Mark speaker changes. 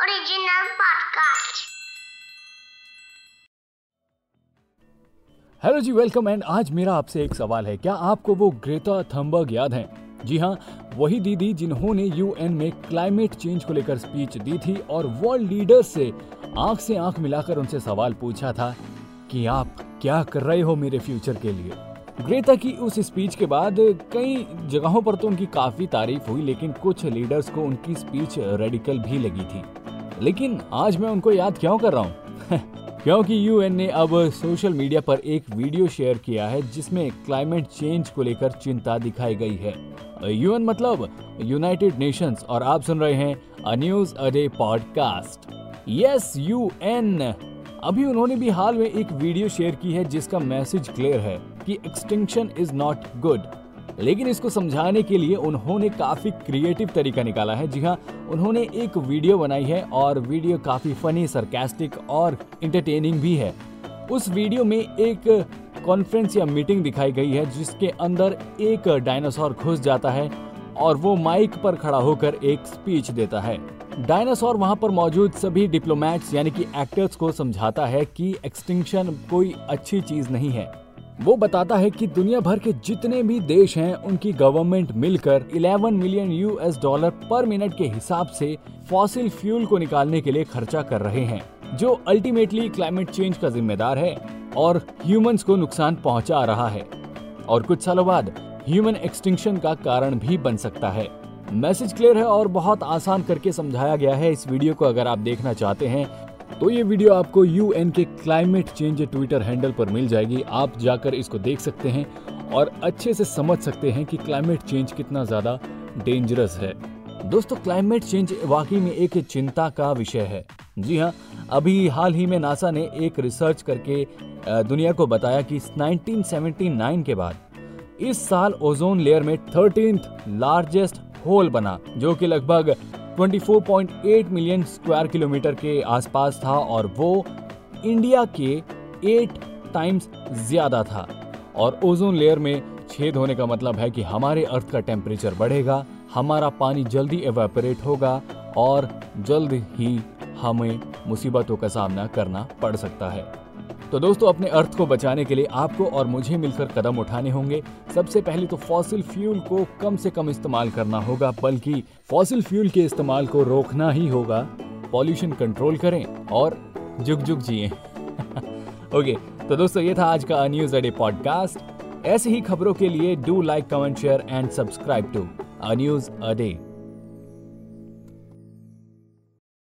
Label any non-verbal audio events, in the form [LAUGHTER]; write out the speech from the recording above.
Speaker 1: Original podcast.
Speaker 2: Hello जी welcome and आज मेरा आपसे एक सवाल है, क्या आपको वो ग्रेटा थम्बर्ग याद है जी हाँ वही दीदी जिन्होंने यूएन में क्लाइमेट चेंज को लेकर स्पीच दी थी और वर्ल्ड लीडर्स से आँख से आँख मिलाकर उनसे सवाल पूछा था कि आप क्या कर रहे हो मेरे फ्यूचर के लिए ग्रेटा की उस स्पीच के बाद कई जगहों पर तो उनकी काफ़ी तारीफ़ हुई, लेकिन कुछ लीडर्स को उनकी स्पीच रेडिकल भी लगी थी। लेकिन आज मैं उनको याद क्यों कर रहा हूँ? [LAUGHS] क्योंकि यूएन ने अब सोशल मीडिया पर एक वीडियो शेयर किया है, जिसमें क्लाइमेट चेंज को लेकर चिंता दिखाई गई है। यूएन मतलब यूनाइटेड नेशंस और आप सुन रहे हैं a news a day podcast yes UN अभी उन्होंने भी हाल में एक वीडियो शेयर की है, जिसका मैसेज क्लियर है। कि एक्सटिंक्शन इज़ नॉट गुड लेकिन इसको समझाने के लिए उन्होंने काफ़ी क्रिएटिव तरीका निकाला है। जी हाँ उन्होंने एक वीडियो बनाई है और वीडियो काफ़ी फनी सरकास्टिक और इंटरटेनिंग भी है। उस वीडियो में एक कॉन्फ्रेंस या मीटिंग दिखाई गई है, जिसके अंदर एक डायनासोर घुस जाता है और वो माइक पर खड़ा होकर एक स्पीच देता है। डायनासोर वहाँ पर मौजूद सभी डिप्लोमेट्स यानी कि एक्टर्स को समझाता है कि एक्सटिंक्शन कोई अच्छी चीज़ नहीं है। वो बताता है कि दुनिया भर के जितने भी देश हैं, उनकी गवर्नमेंट मिलकर 11 million US dollar per minute के हिसाब से फॉसिल फ्यूल को निकालने के लिए खर्चा कर रहे हैं, जो अल्टीमेटली क्लाइमेट चेंज का जिम्मेदार है और ह्यूमंस को नुकसान पहुँचा रहा है। और कुछ सालों बाद ह्यूमन एक्सटिंक्शन का कारण भी बन सकता है। मैसेज क्लियर है और बहुत आसान करके समझाया गया है। इस वीडियो को अगर आप देखना चाहते हैं तो ये वीडियो आपको यूएन के क्लाइमेट चेंज ट्विटर हैंडल पर मिल जाएगी। आप जाकर इसको देख सकते हैं और अच्छे से समझ सकते हैं कि क्लाइमेट चेंज कितना ज़्यादा डेंजरस है। दोस्तों क्लाइमेट चेंज वाकई में एक चिंता का विषय है। जी हाँ अभी हाल ही में नासा ने एक रिसर्च करके दुनिया को बताया कि 1979 के बाद इस साल ओजोन लेयर में थर्टीन लार्जेस्ट होल बना, जो कि लगभग 24.8 मिलियन स्क्वायर किलोमीटर के आसपास था और वो इंडिया के एट टाइम्स ज़्यादा था। और ओजोन लेयर में छेद होने का मतलब है कि हमारे अर्थ का टेम्परेचर बढ़ेगा, हमारा पानी जल्दी एवेपोरेट होगा और जल्द ही हमें मुसीबतों का सामना करना पड़ सकता है। तो दोस्तों, अपने अर्थ को बचाने के लिए आपको और मुझे मिलकर कदम उठाने होंगे। सबसे पहले तो फॉसिल फ्यूल को कम से कम इस्तेमाल करना होगा, बल्कि फॉसिल फ्यूल के इस्तेमाल को रोकना ही होगा। पॉल्यूशन कंट्रोल करें और जुग जुग जिए। ओके [LAUGHS] तो दोस्तों, ये था आज का न्यूज़ अडे पॉडकास्ट ऐसे ही खबरों के लिए do like comment share and subscribe to a news